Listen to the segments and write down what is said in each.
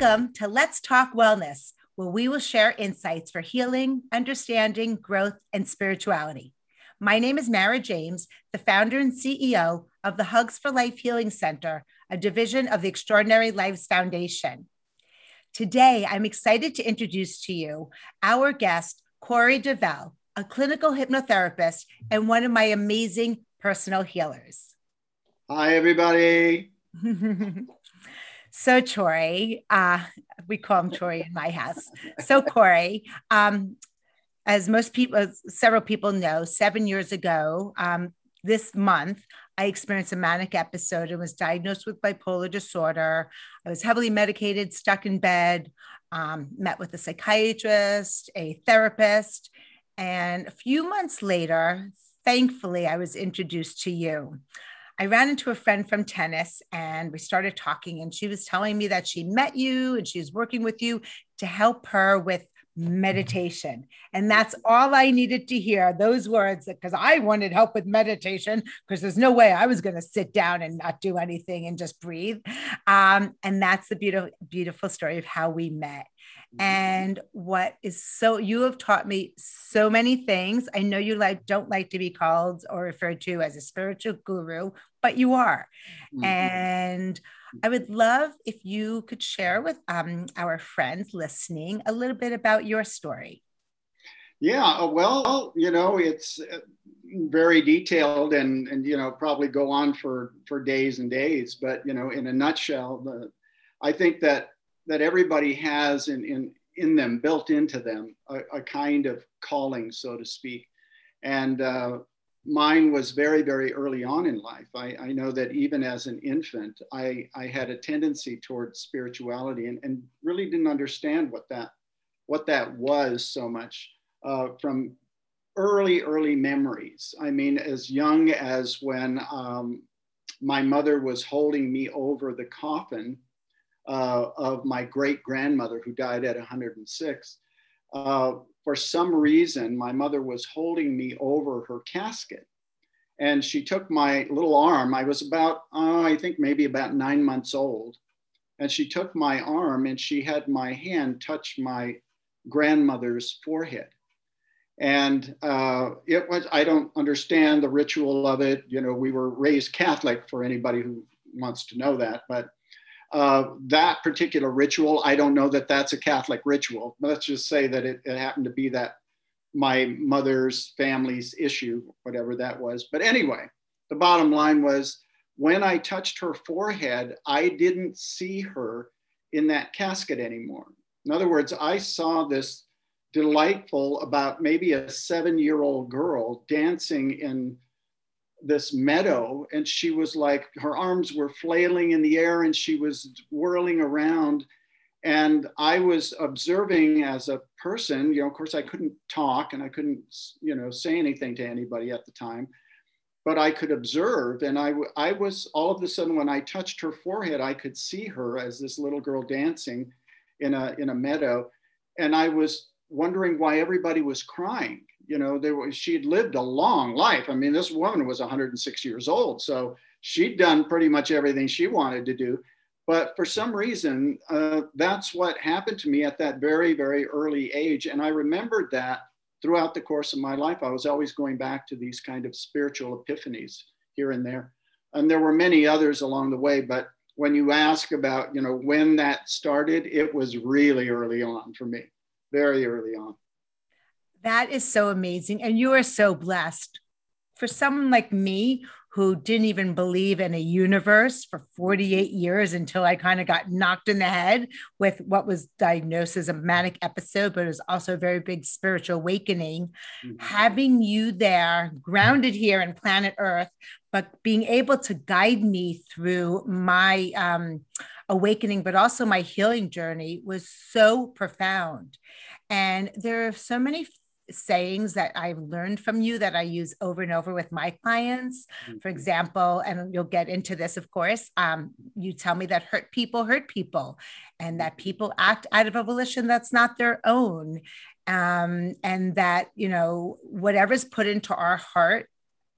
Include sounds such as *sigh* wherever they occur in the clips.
Welcome to Let's Talk Wellness, where we will share insights for healing, understanding, growth, and spirituality. My name is Mara James, the founder and CEO of the Hugs for Life Healing Center, a division of the Extraordinary Lives Foundation. Today, I'm excited to introduce to you our guest, Corey DeVelle, a clinical hypnotherapist and one of my amazing personal healers. Hi, everybody. *laughs* So Corey, uh, we call him Corey in my house. So Corey, um, as most people, several people know, seven years ago, um, this month, I experienced a manic episode and was diagnosed with bipolar disorder. I was heavily medicated, stuck in bed, um, met with a psychiatrist, a therapist. And a few months later, thankfully, I was introduced to you. I ran into a friend from tennis and we started talking, and she was telling me that she met you and she's working with you to help her with meditation. And that's all I needed to hear those words because I wanted help with meditation because there's no way I was going to sit down and not do anything and just breathe. Um, and that's the beautiful, beautiful story of how we met. Mm-hmm. And what is so you have taught me so many things. I know you like don't like to be called or referred to as a spiritual guru, but you are. Mm-hmm. And I would love if you could share with um, our friends listening a little bit about your story. Yeah, uh, well, you know, it's uh, very detailed and and you know probably go on for for days and days. But you know, in a nutshell, the I think that that everybody has in, in, in them, built into them, a, a kind of calling, so to speak. And uh, mine was very, very early on in life. I, I know that even as an infant, I, I had a tendency towards spirituality and, and really didn't understand what that, what that was so much uh, from early, early memories. I mean, as young as when um, my mother was holding me over the coffin uh, of my great grandmother who died at 106. Uh, for some reason, my mother was holding me over her casket. And she took my little arm. I was about, uh, I think maybe about nine months old. And she took my arm and she had my hand touch my grandmother's forehead. And uh, it was, I don't understand the ritual of it. You know, we were raised Catholic for anybody who wants to know that. But uh, that particular ritual, I don't know that that's a Catholic ritual. Let's just say that it, it happened to be that my mother's family's issue, whatever that was. But anyway, the bottom line was when I touched her forehead, I didn't see her in that casket anymore. In other words, I saw this delightful, about maybe a seven year old girl dancing in this meadow and she was like her arms were flailing in the air and she was whirling around. And i was observing as a person you know of course i couldn't talk and i couldn't you know say anything to anybody at the time but i could observe and i i was all of a sudden when i touched her forehead i could see her as this little girl dancing in a in a meadow. And i was wondering why everybody was crying you know, there was, she'd lived a long life. I mean, this woman was 106 years old. So she'd done pretty much everything she wanted to do. But for some reason, uh, that's what happened to me at that very, very early age. And I remembered that throughout the course of my life. I was always going back to these kind of spiritual epiphanies here and there. And there were many others along the way. But when you ask about, you know, when that started, it was really early on for me, very early on. That is so amazing. And you are so blessed. for someone like me who didn't even believe in a universe for 48 years until I kind of got knocked in the head with what was diagnosed as a manic episode, but it was also a very big spiritual awakening. Mm-hmm. Having you there, grounded here in planet Earth, but being able to guide me through my um, awakening, but also my healing journey was so profound. And there are so many sayings that I've learned from you that I use over and over with my clients. Mm-hmm. For example, and you'll get into this, of course, um, you tell me that hurt people hurt people and that people act out of a volition that's not their own. Um, and that, you know, whatever's put into our heart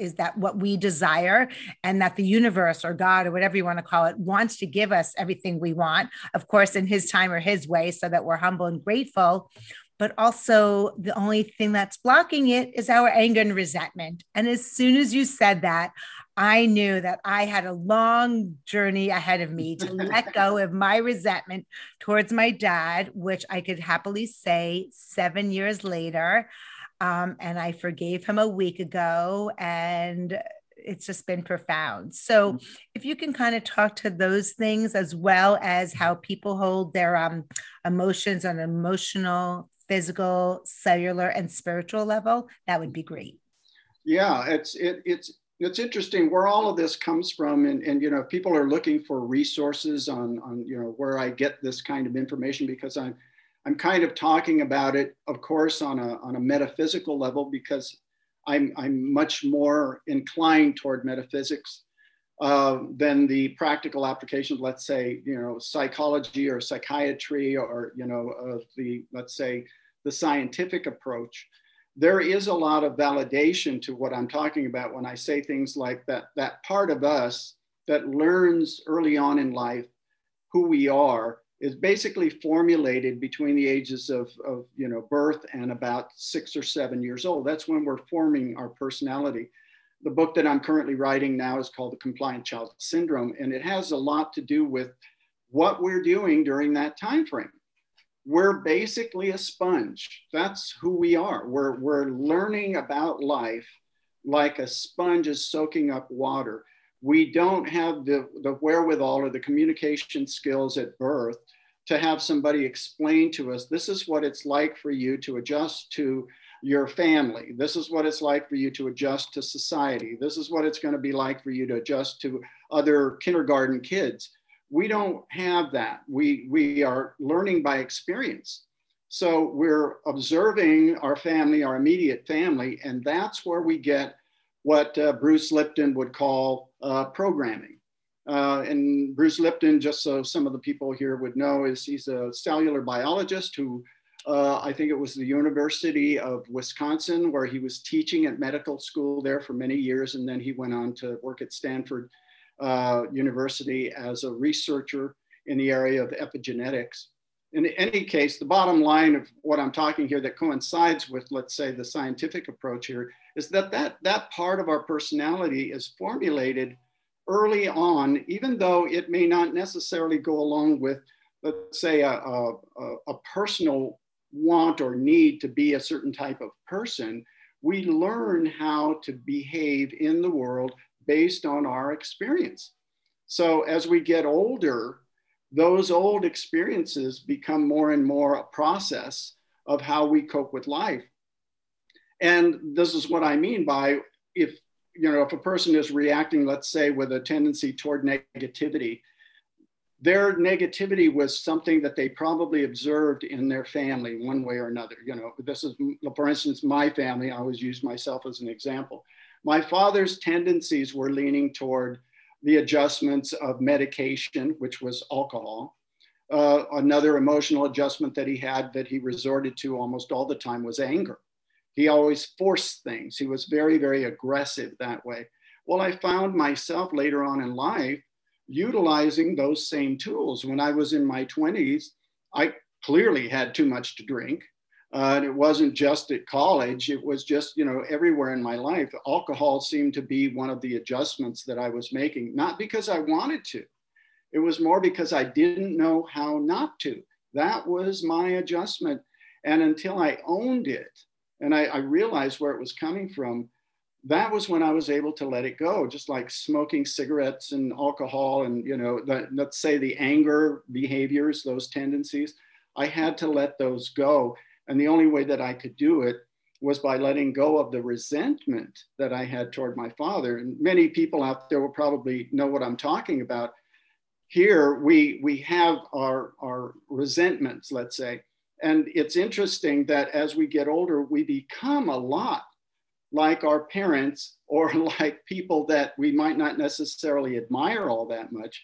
is that what we desire and that the universe or god or whatever you want to call it wants to give us everything we want of course in his time or his way so that we're humble and grateful but also the only thing that's blocking it is our anger and resentment. And as soon as you said that, I knew that I had a long journey ahead of me to *laughs* let go of my resentment towards my dad, which I could happily say seven years later. Um, and I forgave him a week ago. And it's just been profound. So, mm. if you can kind of talk to those things as well as how people hold their um, emotions and emotional physical, cellular, and spiritual level, that would be great. Yeah, it's it, it's it's interesting where all of this comes from, and and you know people are looking for resources on on you know where I get this kind of information because I'm I'm kind of talking about it, of course, on a on a metaphysical level because I'm I'm much more inclined toward metaphysics uh, than the practical applications, let's say, you know, psychology or psychiatry or, you know, of the, let's say, the scientific approach, there is a lot of validation to what I'm talking about when I say things like that, that part of us that learns early on in life who we are is basically formulated between the ages of, of you know, birth and about six or seven years old. That's when we're forming our personality. The book that I'm currently writing now is called The Compliant Child Syndrome, and it has a lot to do with what we're doing during that time frame we're basically a sponge. That's who we are. We're, we're learning about life like a sponge is soaking up water. We don't have the, the wherewithal or the communication skills at birth to have somebody explain to us this is what it's like for you to adjust to your family. This is what it's like for you to adjust to society. This is what it's going to be like for you to adjust to other kindergarten kids we don't have that. We, we are learning by experience. So we're observing our family, our immediate family, and that's where we get what uh, Bruce Lipton would call uh, programming. Uh, and Bruce Lipton, just so some of the people here would know, is he's a cellular biologist who uh, I think it was the University of Wisconsin, where he was teaching at medical school there for many years, and then he went on to work at Stanford uh, University as a researcher in the area of epigenetics. In any case, the bottom line of what I'm talking here that coincides with, let's say, the scientific approach here is that that, that part of our personality is formulated early on, even though it may not necessarily go along with, let's say, a, a, a personal want or need to be a certain type of person. We learn how to behave in the world based on our experience. So as we get older, those old experiences become more and more a process of how we cope with life. And this is what I mean by if you know if a person is reacting, let's say, with a tendency toward negativity, their negativity was something that they probably observed in their family one way or another. You know, this is, for instance, my family. I always use myself as an example. My father's tendencies were leaning toward the adjustments of medication, which was alcohol. Uh, another emotional adjustment that he had that he resorted to almost all the time was anger. He always forced things. He was very, very aggressive that way. Well, I found myself later on in life utilizing those same tools. When I was in my 20s, I clearly had too much to drink. Uh, and it wasn't just at college, it was just, you know, everywhere in my life. Alcohol seemed to be one of the adjustments that I was making, not because I wanted to. It was more because I didn't know how not to. That was my adjustment. And until I owned it and I, I realized where it was coming from, that was when I was able to let it go, just like smoking cigarettes and alcohol and, you know, the, let's say the anger behaviors, those tendencies. I had to let those go. And the only way that I could do it was by letting go of the resentment that I had toward my father. And many people out there will probably know what I'm talking about. Here we we have our our resentments, let's say. And it's interesting that as we get older, we become a lot like our parents or *laughs* like people that we might not necessarily admire all that much.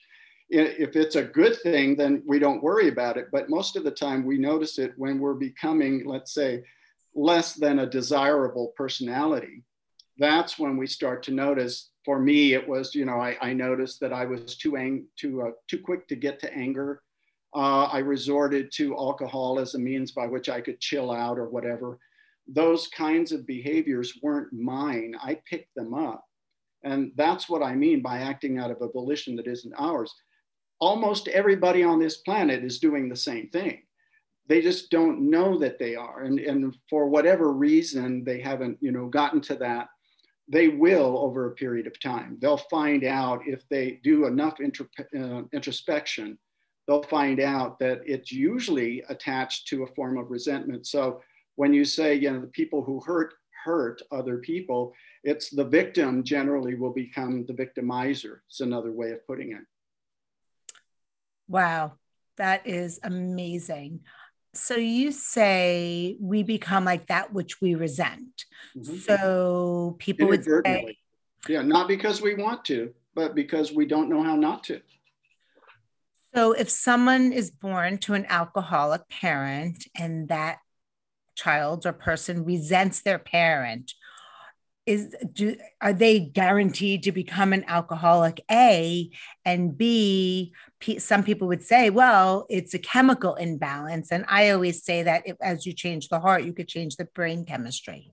If it's a good thing, then we don't worry about it. But most of the time, we notice it when we're becoming, let's say, less than a desirable personality. That's when we start to notice. For me, it was, you know, I, I noticed that I was too ang- too uh, too quick to get to anger. Uh, I resorted to alcohol as a means by which I could chill out or whatever those kinds of behaviors weren't mine. I picked them up. And that's what I mean by acting out of a volition that isn't ours. Almost everybody on this planet is doing the same thing. They just don't know that they are. And, and for whatever reason, they haven't, you know, gotten to that. They will over a period of time. They'll find out if they do enough intro, uh, introspection, they'll find out that it's usually attached to a form of resentment. So when you say, you know, the people who hurt hurt other people, it's the victim generally will become the victimizer. It's another way of putting it. Wow, that is amazing. So you say we become like that which we resent. Mm-hmm. So people would say, yeah, not because we want to, but because we don't know how not to. So if someone is born to an alcoholic parent and that child or person resents their parent is do are they guaranteed to become an alcoholic a and b some people would say well it's a chemical imbalance. And i always say that if, as you change the heart you could change the brain chemistry.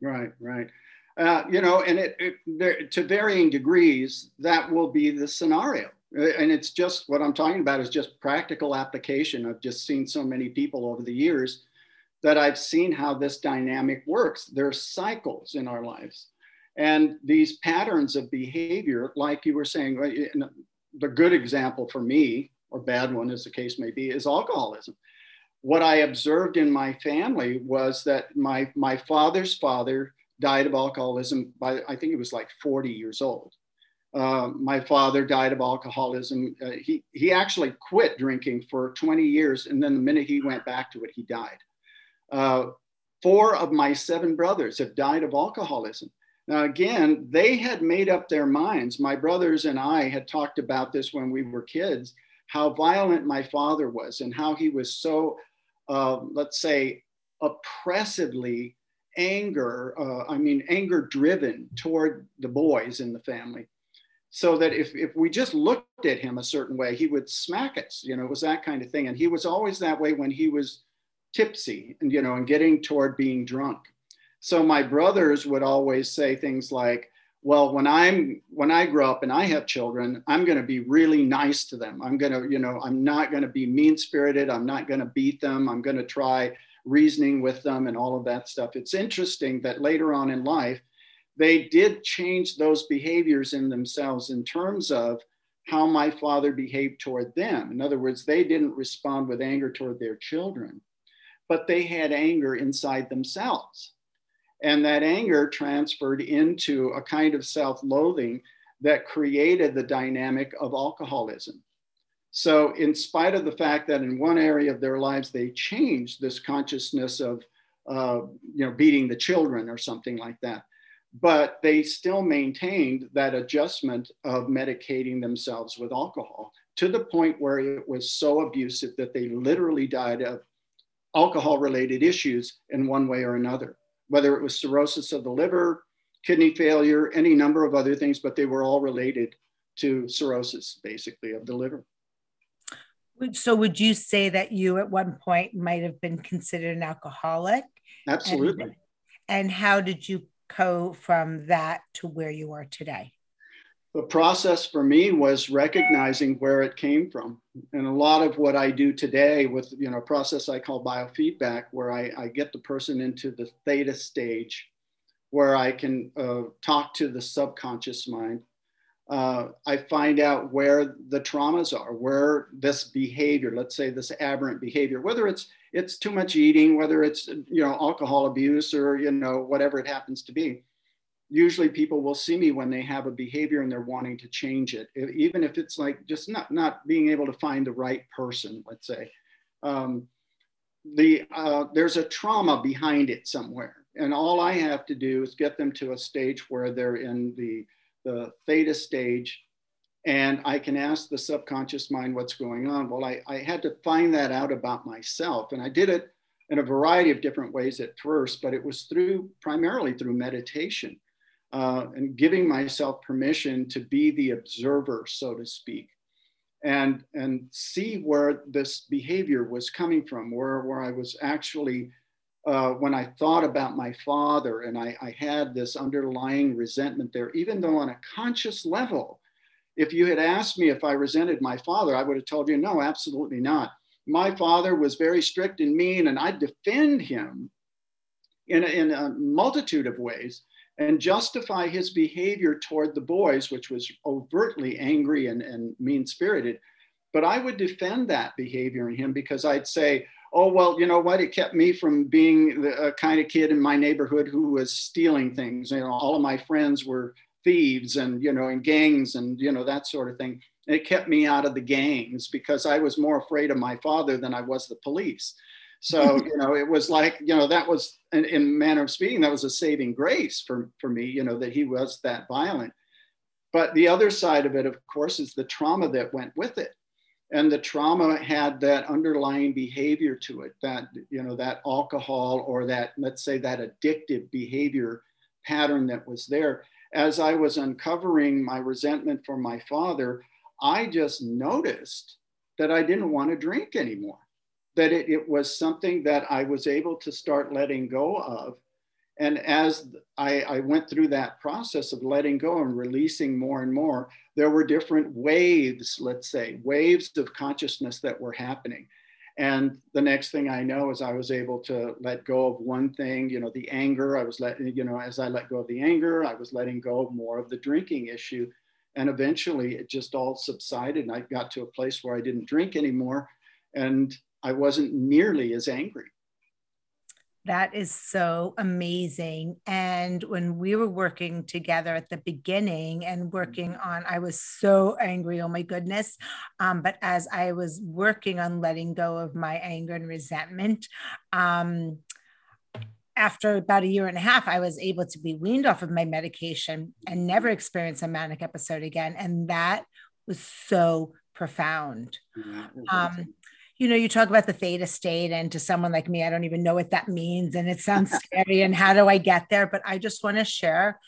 Right right. Uh, you know and it, it there, to varying degrees that will be the scenario. And it's just what i'm talking about is just practical application. I've just seen so many people over the years that I've seen how this dynamic works. There are cycles in our lives. And these patterns of behavior, like you were saying, the good example for me, or bad one as the case may be, is alcoholism. What I observed in my family was that my, my father's father died of alcoholism by, I think it was like 40 years old. Uh, my father died of alcoholism. Uh, he, he actually quit drinking for 20 years. And then the minute he went back to it, he died. Uh, four of my seven brothers have died of alcoholism. Now, again, they had made up their minds. My brothers and I had talked about this when we were kids how violent my father was and how he was so, uh, let's say, oppressively anger, uh, I mean, anger driven toward the boys in the family. So that if, if we just looked at him a certain way, he would smack us. You know, it was that kind of thing. And he was always that way when he was tipsy and you know and getting toward being drunk so my brothers would always say things like well when i'm when i grow up and i have children i'm going to be really nice to them. I'm going to you know i'm not going to be mean spirited i'm not going to beat them. I'm going to try reasoning with them and all of that stuff. It's interesting that later on in life they did change those behaviors in themselves in terms of how my father behaved toward them. In other words they didn't respond with anger toward their children but they had anger inside themselves. And that anger transferred into a kind of self loathing that created the dynamic of alcoholism. So, in spite of the fact that in one area of their lives they changed this consciousness of, uh, you know, beating the children or something like that, but they still maintained that adjustment of medicating themselves with alcohol to the point where it was so abusive that they literally died of alcohol related issues in one way or another, whether it was cirrhosis of the liver, kidney failure, any number of other things, but they were all related to cirrhosis, basically, of the liver. So, would you say that you at one point might have been considered an alcoholic? Absolutely. And, and how did you go from that to where you are today? The process for me was recognizing where it came from and a lot of what i do today with you know a process i call biofeedback where I, I get the person into the theta stage where I can uh, talk to the subconscious mind. Uh, I find out where the traumas are, where this behavior, let's say this aberrant behavior, whether it's it's too much eating, whether it's you know alcohol abuse or you know whatever it happens to be. Usually, people will see me when they have a behavior and they're wanting to change it, even if it's like just not not being able to find the right person, let's say. Um, the uh, there's a trauma behind it somewhere, and all I have to do is get them to a stage where they're in the the theta stage and I can ask the subconscious mind what's going on. Well, I, I had to find that out about myself, and I did it in a variety of different ways at first, but it was through primarily through meditation uh, and giving myself permission to be the observer, so to speak, and and see where this behavior was coming from, where where I was actually. Uh, when I thought about my father and I, I had this underlying resentment there, even though on a conscious level, if you had asked me if I resented my father, I would have told you, no, absolutely not. My father was very strict and mean, and I defend him in in a multitude of ways and justify his behavior toward the boys, which was overtly angry and, and mean spirited. But I would defend that behavior in him because I'd say, oh, well, you know what? It kept me from being the kind of kid in my neighborhood who was stealing things. You know, all of my friends were thieves and you know in gangs and you know that sort of thing And it kept me out of the gangs because i was more afraid of my father than i was the police so *laughs* you know it was like you know that was in, in manner of speaking that was a saving grace for for me you know that he was that violent. But the other side of it of course is the trauma that went with it. And the trauma had that underlying behavior to it that you know that alcohol or that let's say that addictive behavior pattern that was there. As I was uncovering my resentment for my father, I just noticed that I didn't want to drink anymore, that it, it, was something that I was able to start letting go of. And as I, I went through that process of letting go and releasing more and more, there were different waves, let's say, waves of consciousness that were happening. And the next thing I know is I was able to let go of one thing, you know, the anger. I was letting, you know, as I let go of the anger, I was letting go of more of the drinking issue. And eventually it just all subsided. And I got to a place where I didn't drink anymore and I wasn't nearly as angry. That is so amazing. And when we were working together at the beginning and working on, I was so angry, oh my goodness. Um, but as I was working on letting go of my anger and resentment, um, after about a year and a half, I was able to be weaned off of my medication and never experience a manic episode again. And that was so profound. Um, you know, you talk about the theta state, and to someone like me, I don't even know what that means. And it sounds *laughs* scary. And how do I get there? But I just want to share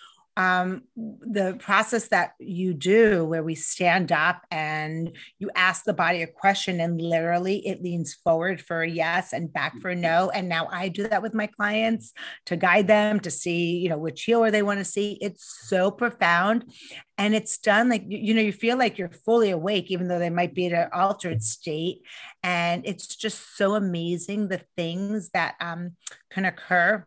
um, the process that you do where we stand up and you ask the body a question and literally it leans forward for a yes and back for a no. And now i do that with my clients to guide them to see you know which healer they want to see. It's so profound and it's done like you know you feel like you're fully awake even though they might be at an altered state. And it's just so amazing the things that um, can occur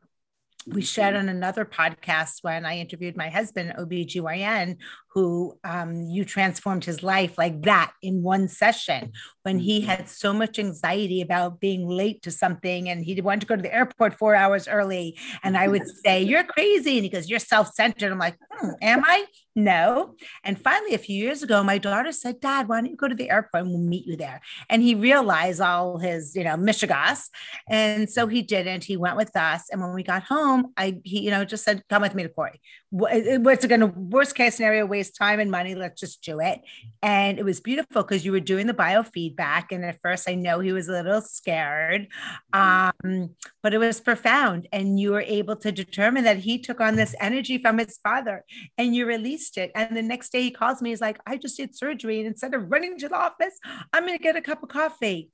we shared mm-hmm. on another podcast when I interviewed my husband, OBGYN, who um, you transformed his life like that in one session when he mm-hmm. had so much anxiety about being late to something and he wanted to go to the airport four hours early. And I would say, You're crazy. And he goes, You're self centered. I'm like, hmm, Am I? No. And finally, a few years ago, my daughter said, Dad, why don't you go to the airport and we'll meet you there? And he realized all his, you know, mishigas. And so he didn't. He went with us. And when we got home, I, he, you know, just said, Come with me to Corey. What's it going to, worst case scenario, waste time and money? Let's just do it. And it was beautiful because you were doing the biofeedback. And at first, I know he was a little scared, um, but it was profound. And you were able to determine that he took on this energy from his father and you released released it. And the next day he calls me, he's like, I just did surgery. And instead of running to the office, I'm going to get a cup of coffee.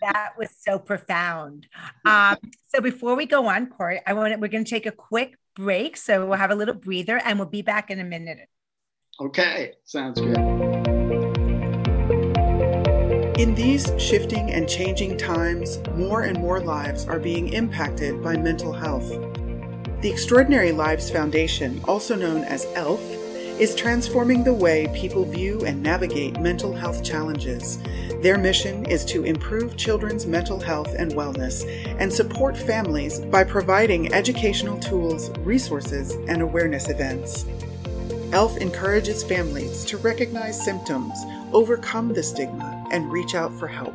that was so profound. *laughs* Um, so before we go on, Corey, I want to, we're going to take a quick break. So we'll have a little breather and we'll be back in a minute. Okay, sounds good. In these shifting and changing times, more and more lives are being impacted by mental health. The Extraordinary Lives Foundation, also known as ELF, is transforming the way people view and navigate mental health challenges. Their mission is to improve children's mental health and wellness and support families by providing educational tools, resources, and awareness events. ELF encourages families to recognize symptoms, overcome the stigma, and reach out for help.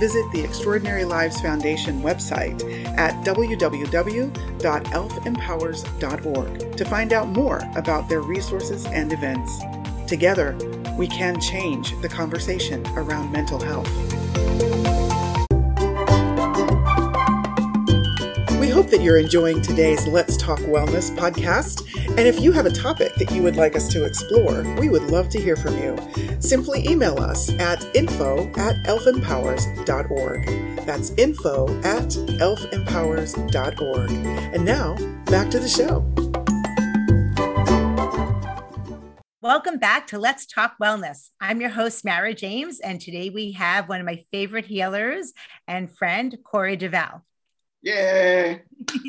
visit the Extraordinary Lives Foundation website at www.elfempowers.org to find out more about their resources and events. Together, we can change the conversation around mental health. We hope that you're enjoying today's Let's Talk Wellness podcast. And if you have a topic that you would like us to explore, we would love to hear from you. Simply email us at info at elfempowers.org. That's info at elfempowers.org. And now, back to the show. Welcome back to Let's Talk Wellness. I'm your host, Mara James, and today we have one of my favorite healers and friend, Corey DeVelle. Yay!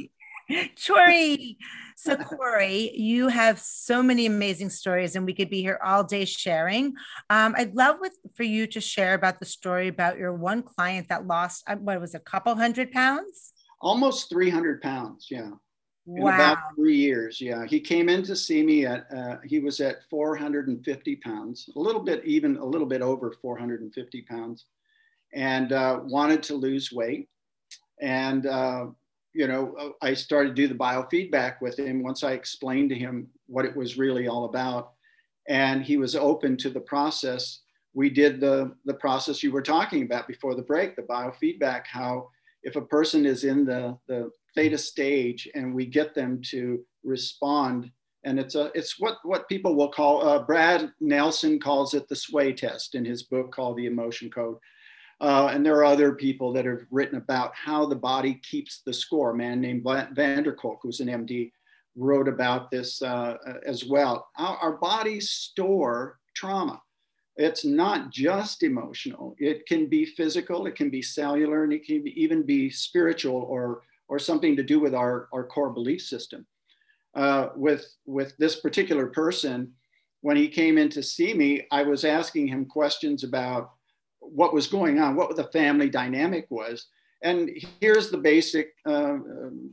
*laughs* Tori. So, Corey, you have so many amazing stories, and we could be here all day sharing. Um, I'd love with, for you to share about the story about your one client that lost, uh, what was a couple hundred pounds? Almost 300 pounds, yeah. In wow. about three years, yeah. He came in to see me at, uh, he was at 450 pounds, a little bit, even a little bit over 450 pounds, and uh, wanted to lose weight and, uh, you know, I started to do the biofeedback with him once I explained to him what it was really all about. And he was open to the process. We did the, the process you were talking about before the break, the biofeedback, how if a person is in the, the theta stage and we get them to respond and it's a it's what what people will call uh, Brad Nelson calls it the sway test in his book called the emotion code uh, and there are other people that have written about how the body keeps the score. A man named van der Kolk, who's an MD, wrote about this uh, as well. Our, our bodies store trauma. It's not just emotional. It can be physical, it can be cellular, and it can even be spiritual or, or something to do with our, our core belief system. Uh, with, with this particular person, when he came in to see me, I was asking him questions about what was going on, what the family dynamic was. And here's the basic uh,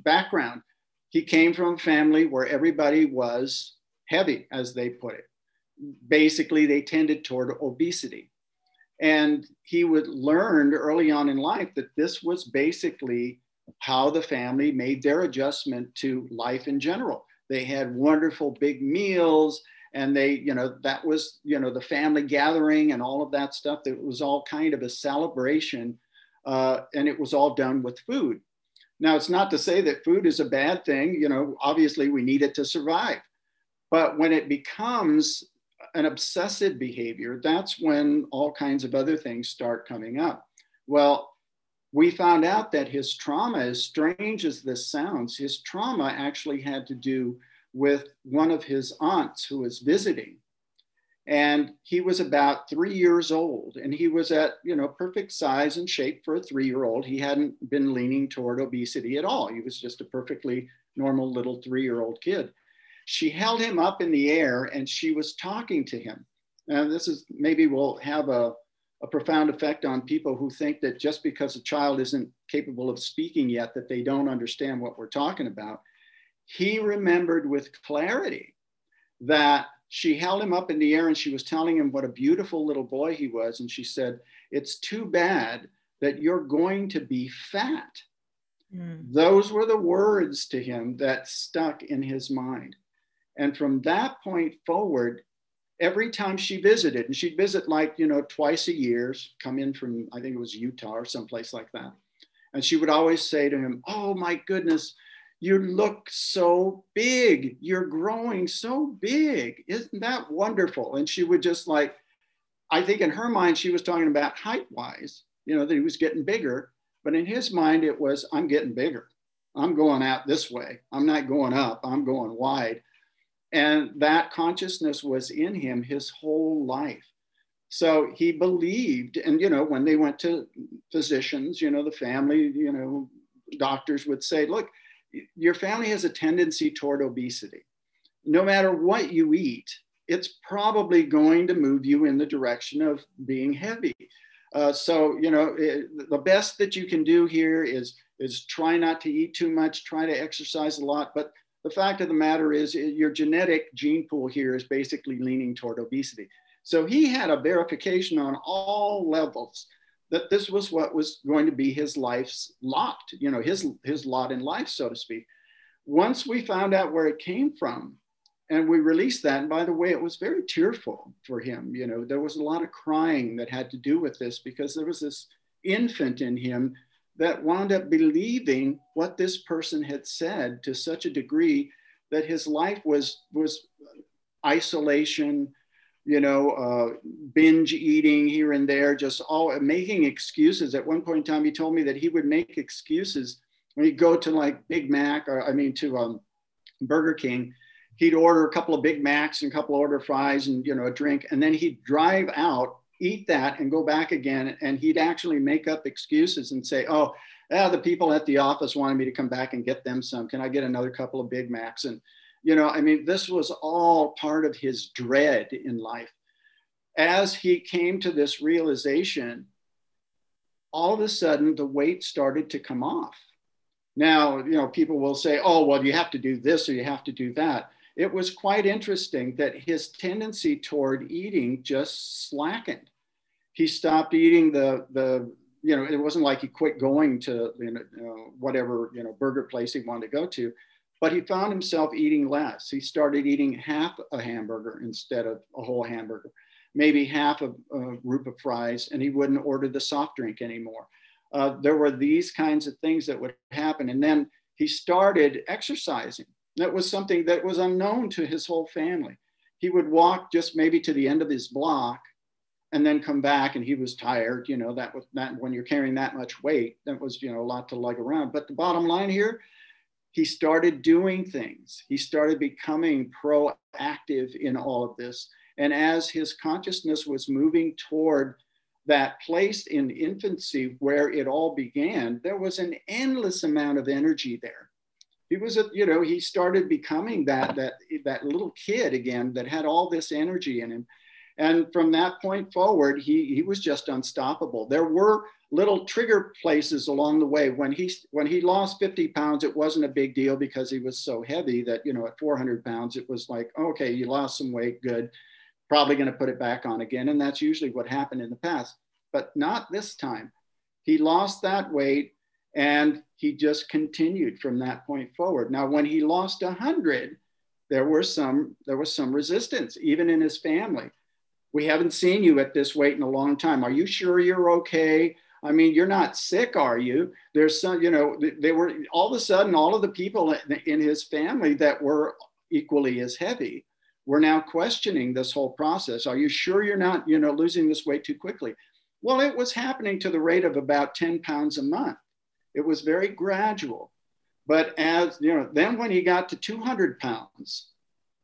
background. He came from a family where everybody was heavy, as they put it. Basically, they tended toward obesity. And he would learn early on in life that this was basically how the family made their adjustment to life in general. They had wonderful big meals and they you know that was you know the family gathering and all of that stuff that was all kind of a celebration uh, and it was all done with food. Now it's not to say that food is a bad thing you know obviously we need it to survive. But when it becomes an obsessive behavior that's when all kinds of other things start coming up. Well we found out that his trauma as strange as this sounds his trauma actually had to do with one of his aunts who was visiting. And he was about three years old and he was at, you know, perfect size and shape for a three year old. He hadn't been leaning toward obesity at all. He was just a perfectly normal little three year old kid. She held him up in the air and she was talking to him. And this is maybe will have a, a profound effect on people who think that just because a child isn't capable of speaking yet, that they don't understand what we're talking about he remembered with clarity that she held him up in the air and she was telling him what a beautiful little boy he was. And she said, It's too bad that you're going to be fat. Mm. Those were the words to him that stuck in his mind. And from that point forward, every time she visited, and she'd visit like, you know, twice a year, come in from, I think it was Utah or someplace like that. And she would always say to him, Oh my goodness, You look so big. You're growing so big. Isn't that wonderful? And she would just like, I think in her mind, she was talking about height wise, you know, that he was getting bigger. But in his mind, it was, I'm getting bigger. I'm going out this way. I'm not going up. I'm going wide. And that consciousness was in him his whole life. So he believed, and you know, when they went to physicians, you know, the family, you know, doctors would say, look, your family has a tendency toward obesity. No matter what you eat, it's probably going to move you in the direction of being heavy. Uh, so, you know, it, the best that you can do here is, is try not to eat too much, try to exercise a lot. But the fact of the matter is, your genetic gene pool here is basically leaning toward obesity. So he had a verification on all levels that this was what was going to be his life's lot, you know, his, his lot in life, so to speak. Once we found out where it came from and we released that, and by the way, it was very tearful for him. You know, there was a lot of crying that had to do with this because there was this infant in him that wound up believing what this person had said to such a degree that his life was was isolation you know, uh, binge eating here and there, just all making excuses. At one point in time, he told me that he would make excuses when he'd go to like Big Mac or I mean to um, Burger King. He'd order a couple of Big Macs and a couple of order fries and you know a drink, and then he'd drive out, eat that, and go back again. And he'd actually make up excuses and say, "Oh, yeah, the people at the office wanted me to come back and get them some. Can I get another couple of Big Macs?" And you know, I mean, this was all part of his dread in life. As he came to this realization, all of a sudden the weight started to come off. Now, you know, people will say, oh, well, you have to do this or you have to do that. It was quite interesting that his tendency toward eating just slackened. He stopped eating the, the you know, it wasn't like he quit going to you know, whatever, you know, burger place he wanted to go to but he found himself eating less. He started eating half a hamburger instead of a whole hamburger, maybe half a, a group of fries, and he wouldn't order the soft drink anymore. Uh, there were these kinds of things that would happen. And then he started exercising. That was something that was unknown to his whole family. He would walk just maybe to the end of his block and then come back and he was tired. You know, that was that when you're carrying that much weight, that was, you know, a lot to lug around. But the bottom line here, he started doing things. He started becoming proactive in all of this. And as his consciousness was moving toward that place in infancy where it all began, there was an endless amount of energy there. He was, a, you know, he started becoming that that that little kid again that had all this energy in him. And from that point forward, he, he was just unstoppable. There were little trigger places along the way. When he, when he lost 50 pounds, it wasn't a big deal because he was so heavy that, you know, at 400 pounds, it was like, okay, you lost some weight, good. Probably going to put it back on again. And that's usually what happened in the past, but not this time. He lost that weight and he just continued from that point forward. Now, when he lost 100, there were some there was some resistance even in his family we haven't seen you at this weight in a long time. Are you sure you're okay? I mean, you're not sick, are you? There's some, you know, they were all of a sudden, all of the people in his family that were equally as heavy were now questioning this whole process. Are you sure you're not, you know, losing this weight too quickly? Well, it was happening to the rate of about 10 pounds a month. It was very gradual. But as, you know, then when he got to 200 pounds,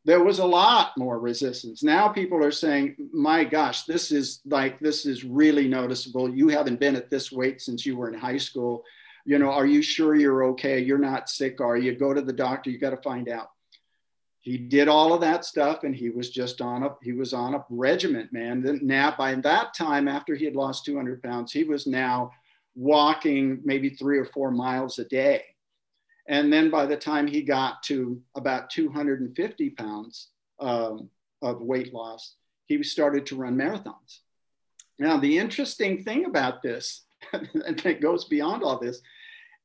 there was a lot more resistance. Now people are saying, my gosh, this is like, this is really noticeable. You haven't been at this weight since you were in high school. You know, are you sure you're okay? You're not sick, are you? Go to the doctor, you got to find out. He did all of that stuff and he was just on a, he was on a regiment, man. Now by that time, after he had lost 200 pounds, he was now walking maybe three or four miles a day and then by the time he got to about 250 pounds um, of weight loss, he started to run marathons. Now, the interesting thing about this, *laughs* and it goes beyond all this,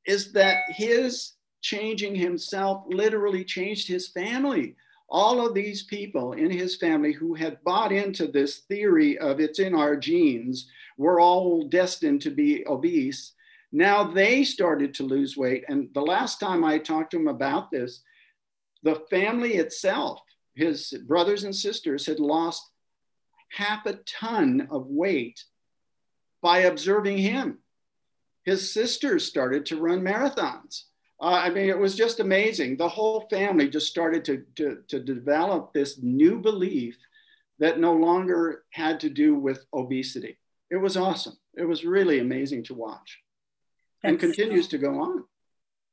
is that his changing himself literally changed his family. All of these people in his family who had bought into this theory of it's in our genes, we're all destined to be obese, Now they started to lose weight. And the last time I talked to him about this, the family itself, his brothers and sisters, had lost half a ton of weight by observing him. His sisters started to run marathons. Uh, I mean, it was just amazing. The whole family just started to, to, to develop this new belief that no longer had to do with obesity. It was awesome. It was really amazing to watch That's and continues to go on.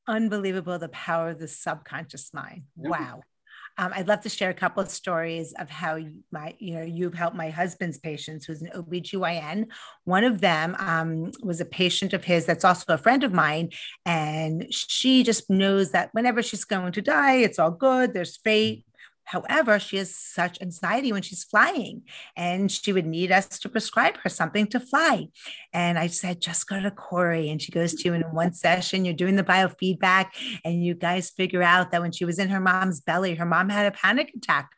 Unbelievable the power of the subconscious mind. Wow. Um, I'd love to share a couple of stories of how my, you know, you've helped my husband's patients who's an OBGYN. One of them um, was a patient of his that's also a friend of mine. And she just knows that whenever she's going to die, it's all good. There's fate. However, she has such anxiety when she's flying, and she would need us to prescribe her something to fly. And I said, just go to Choury. And she goes to you, and in one session, you're doing the biofeedback, and you guys figure out that when she was in her mom's belly, her mom had a panic attack.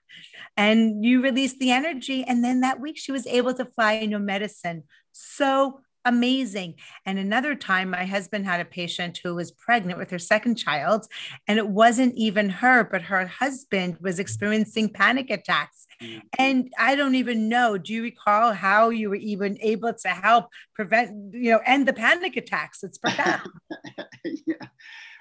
And you release the energy. And then that week, she was able to fly no medicine. So amazing. And another time, my husband had a patient who was pregnant with her second child, and it wasn't even her, but her husband was experiencing panic attacks. Mm-hmm. And I don't even know. Do you recall how you were even able to help prevent, you know, end the panic attacks? It's profound. *laughs* yeah.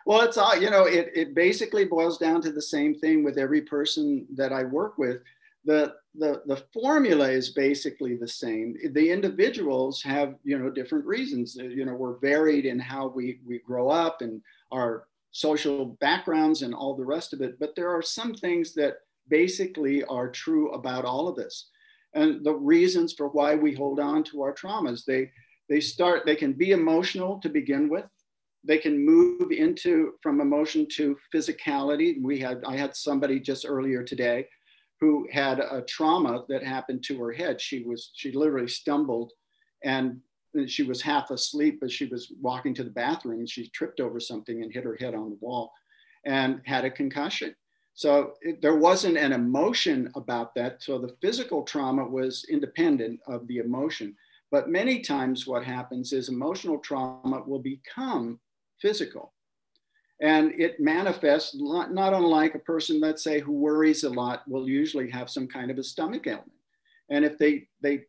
Well, it's all, you know, it, it basically boils down to the same thing with every person that I work with the, the, the formula is basically the same. The individuals have, you know, different reasons. Uh, you know, we're varied in how we, we grow up and our social backgrounds and all the rest of it. But there are some things that basically are true about all of us. And the reasons for why we hold on to our traumas, they, they start, they can be emotional to begin with. They can move into from emotion to physicality. We had, I had somebody just earlier today who had a trauma that happened to her head. She was she literally stumbled and she was half asleep as she was walking to the bathroom and she tripped over something and hit her head on the wall and had a concussion. So it, there wasn't an emotion about that. So the physical trauma was independent of the emotion. But many times what happens is emotional trauma will become physical. And it manifests not, not unlike a person, let's say, who worries a lot will usually have some kind of a stomach ailment. And if they, they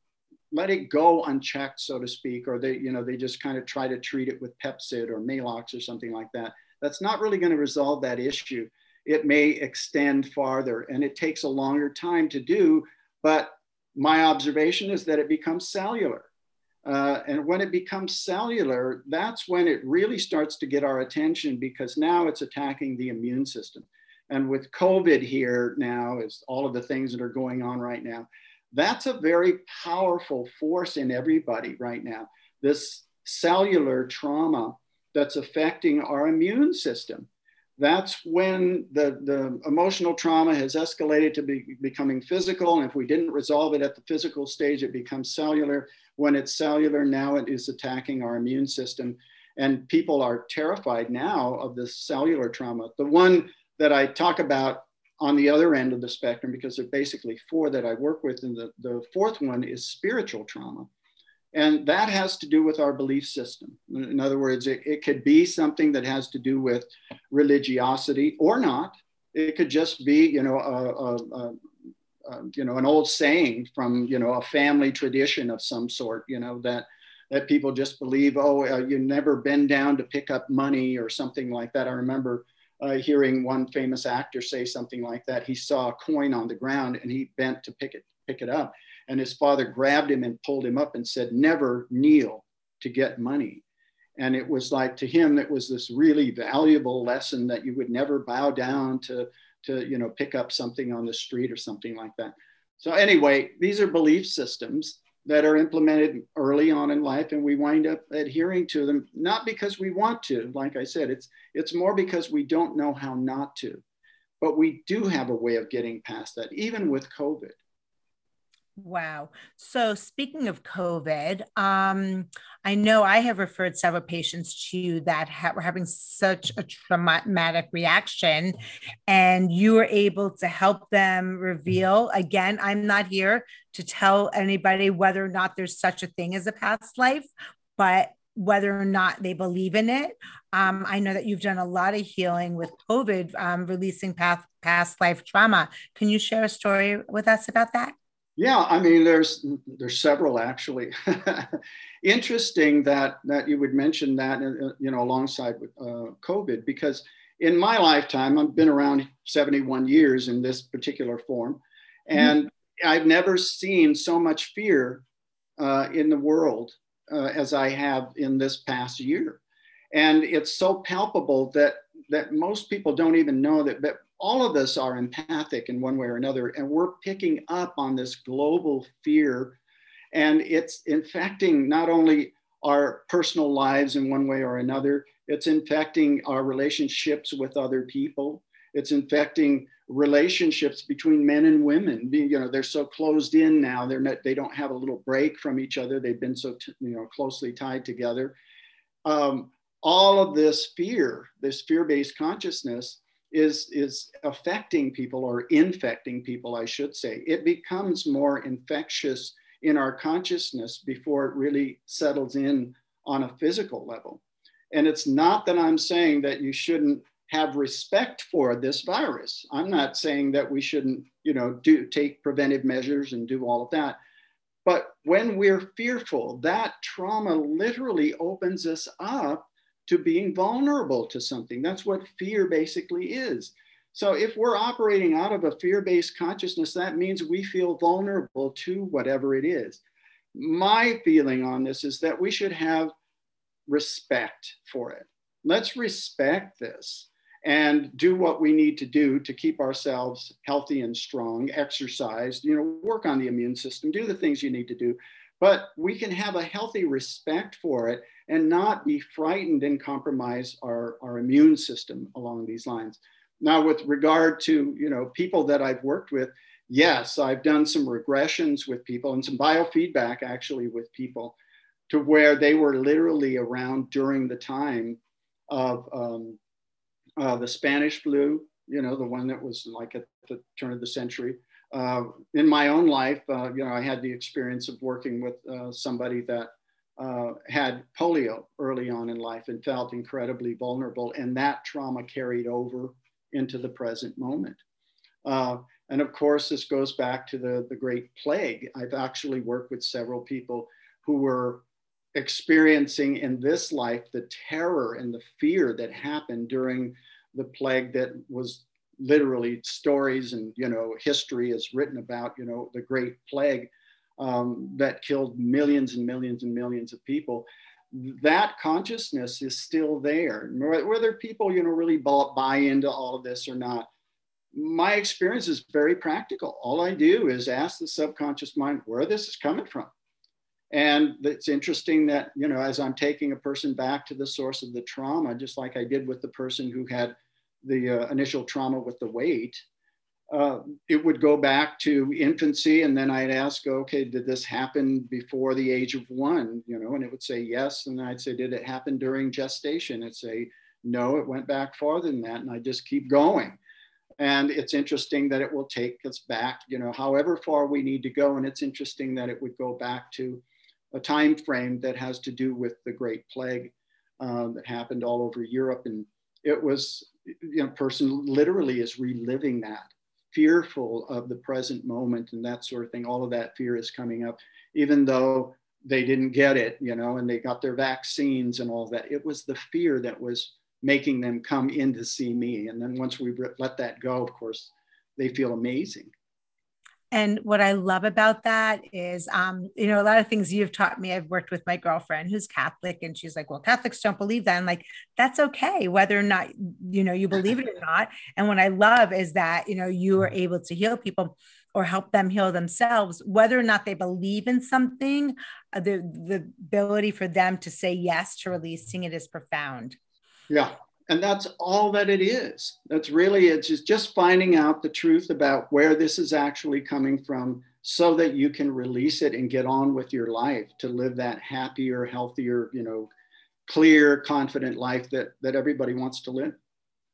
let it go unchecked, so to speak, or they, you know, they just kind of try to treat it with Pepcid or Maalox or something like that, that's not really going to resolve that issue. It may extend farther and it takes a longer time to do. But my observation is that it becomes cellular. Uh, and when it becomes cellular, that's when it really starts to get our attention because now it's attacking the immune system. And with COVID here now, is all of the things that are going on right now, that's a very powerful force in everybody right now. This cellular trauma that's affecting our immune system. That's when the, the emotional trauma has escalated to be, becoming physical. And if we didn't resolve it at the physical stage, it becomes cellular when it's cellular, now it is attacking our immune system. And people are terrified now of this cellular trauma. The one that I talk about on the other end of the spectrum, because there are basically four that I work with, and the, the fourth one is spiritual trauma. And that has to do with our belief system. In other words, it, it could be something that has to do with religiosity or not. It could just be, you know, a, a, uh, you know, an old saying from, you know, a family tradition of some sort, you know, that, that people just believe, oh, uh, you never bend down to pick up money or something like that. I remember uh, hearing one famous actor say something like that. He saw a coin on the ground and he bent to pick it, pick it up. And his father grabbed him and pulled him up and said, never kneel to get money. And it was like to him, it was this really valuable lesson that you would never bow down to, to you know pick up something on the street or something like that. So anyway these are belief systems that are implemented early on in life and we wind up adhering to them not because we want to like i said it's it's more because we don't know how not to. But we do have a way of getting past that even with covid Wow. So speaking of COVID, um, I know I have referred several patients to you that ha- were having such a traumatic reaction, and you were able to help them reveal. Again, I'm not here to tell anybody whether or not there's such a thing as a past life, but whether or not they believe in it. Um, I know that you've done a lot of healing with COVID, um, releasing past, past life trauma. Can you share a story with us about that? Yeah, I mean, there's there's several actually. *laughs* Interesting that that you would mention that, uh, you know, alongside with uh, COVID, because in my lifetime, I've been around 71 years in this particular form, mm-hmm. and mm-hmm. I've never seen so much fear uh, in the world uh, as I have in this past year. And it's so palpable that that most people don't even know that, that all of us are empathic in one way or another, and we're picking up on this global fear, and it's infecting not only our personal lives in one way or another, it's infecting our relationships with other people. It's infecting relationships between men and women. You know, they're so closed in now. They're not. They don't have a little break from each other. They've been so t- you know closely tied together. Um, all of this fear, this fear-based consciousness, is is affecting people or infecting people, I should say. It becomes more infectious in our consciousness before it really settles in on a physical level. And it's not that I'm saying that you shouldn't have respect for this virus. I'm not saying that we shouldn't, you know, do take preventive measures and do all of that. But when we're fearful, that trauma literally opens us up to being vulnerable to something. That's what fear basically is. So if we're operating out of a fear-based consciousness, that means we feel vulnerable to whatever it is. My feeling on this is that we should have respect for it. Let's respect this and do what we need to do to keep ourselves healthy and strong, exercise, you know, work on the immune system, do the things you need to do. But we can have a healthy respect for it and not be frightened and compromise our, our immune system along these lines. Now, with regard to, you know, people that I've worked with, yes, I've done some regressions with people and some biofeedback actually with people to where they were literally around during the time of um, uh, the Spanish flu, you know, the one that was like at the turn of the century. Uh, in my own life, uh, you know, I had the experience of working with uh, somebody that uh, had polio early on in life and felt incredibly vulnerable, and that trauma carried over into the present moment. Uh, and of course, this goes back to the, the Great Plague. I've actually worked with several people who were experiencing in this life the terror and the fear that happened during the plague that was literally stories and you know history is written about you know the great plague um, that killed millions and millions and millions of people that consciousness is still there. Whether people you know really buy into all of this or not my experience is very practical. All i do is ask the subconscious mind where this is coming from. And it's interesting that, you know, as I'm taking a person back to the source of the trauma, just like I did with the person who had the uh, initial trauma with the weight, uh, it would go back to infancy. And then I'd ask, okay, did this happen before the age of one? You know, and it would say yes. And I'd say, did it happen during gestation? It'd say, no, it went back farther than that. And I just keep going. And it's interesting that it will take us back, you know, however far we need to go. And it's interesting that it would go back to a time frame that has to do with the Great Plague uh, that happened all over Europe. And it was, you know, person literally is reliving that, fearful of the present moment and that sort of thing. All of that fear is coming up, even though they didn't get it, you know, and they got their vaccines and all that. It was the fear that was making them come in to see me. And then once we let that go, of course, they feel amazing. And what I love about that is, um, you know, a lot of things you've taught me. I've worked with my girlfriend who's Catholic, and she's like, "Well, Catholics don't believe that." I'm like, "That's okay, whether or not you know you *laughs* believe it or not." And what I love is that you know you are able to heal people or help them heal themselves, whether or not they believe in something. Uh, the the ability for them to say yes to releasing it is profound. Yeah, and that's all that it is. That's really it's just, just finding out the truth about where this is actually coming from so that you can release it and get on with your life to live that happier healthier you know clear confident life that that everybody wants to live.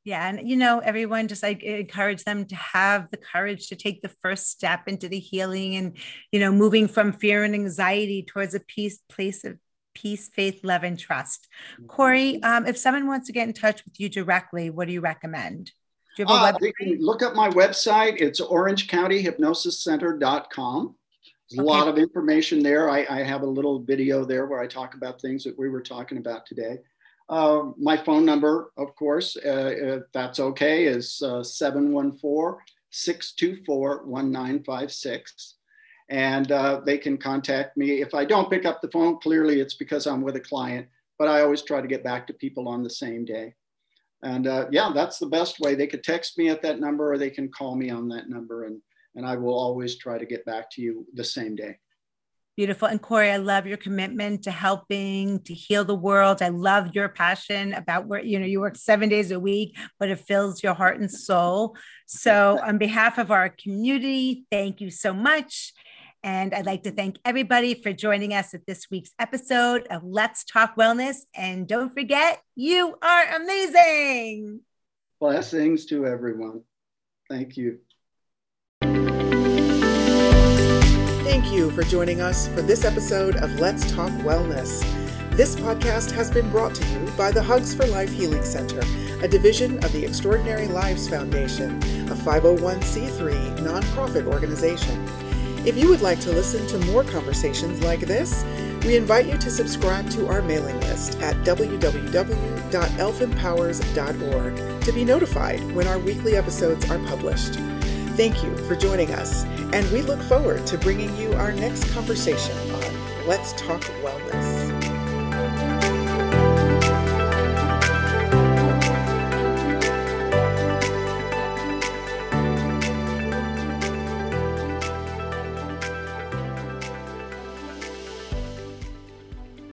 Yeah and you know everyone just like encourage them to have the courage to take the first step into the healing and you know moving from fear and anxiety towards a peace place of Peace, Faith, Love, and Trust. Choury, um, if someone wants to get in touch with you directly, what do you recommend? Do you have a uh, look up my website. It's orangecountyhypnosiscenter.com. There's okay. a lot of information there. I, I, have a little video there where I talk about things that we were talking about today. Uh, my phone number, of course, uh, if that's okay, is uh, 714 624 1956. And uh, they can contact me. If I don't pick up the phone, clearly it's because I'm with a client, but I always try to get back to people on the same day. And uh, yeah, that's the best way. They could text me at that number or they can call me on that number, and, and I will always try to get back to you the same day. Beautiful. And Choury, I love your commitment to helping to heal the world. I love your passion about where, you know, you work seven days a week, but it fills your heart and soul. So, *laughs* on behalf of our community, thank you so much. And I'd like to thank everybody for joining us at this week's episode of Let's Talk Wellness. And don't forget, you are amazing. Blessings to everyone. Thank you. Thank you for joining us for this episode of Let's Talk Wellness. This podcast has been brought to you by the Hugs for Life Healing Center, a division of the Extraordinary Lives Foundation, a 501c3 nonprofit organization. If you would like to listen to more conversations like this, we invite you to subscribe to our mailing list at www.elfempowers.org to be notified when our weekly episodes are published. Thank you for joining us, and we look forward to bringing you our next conversation on Let's Talk Wellness.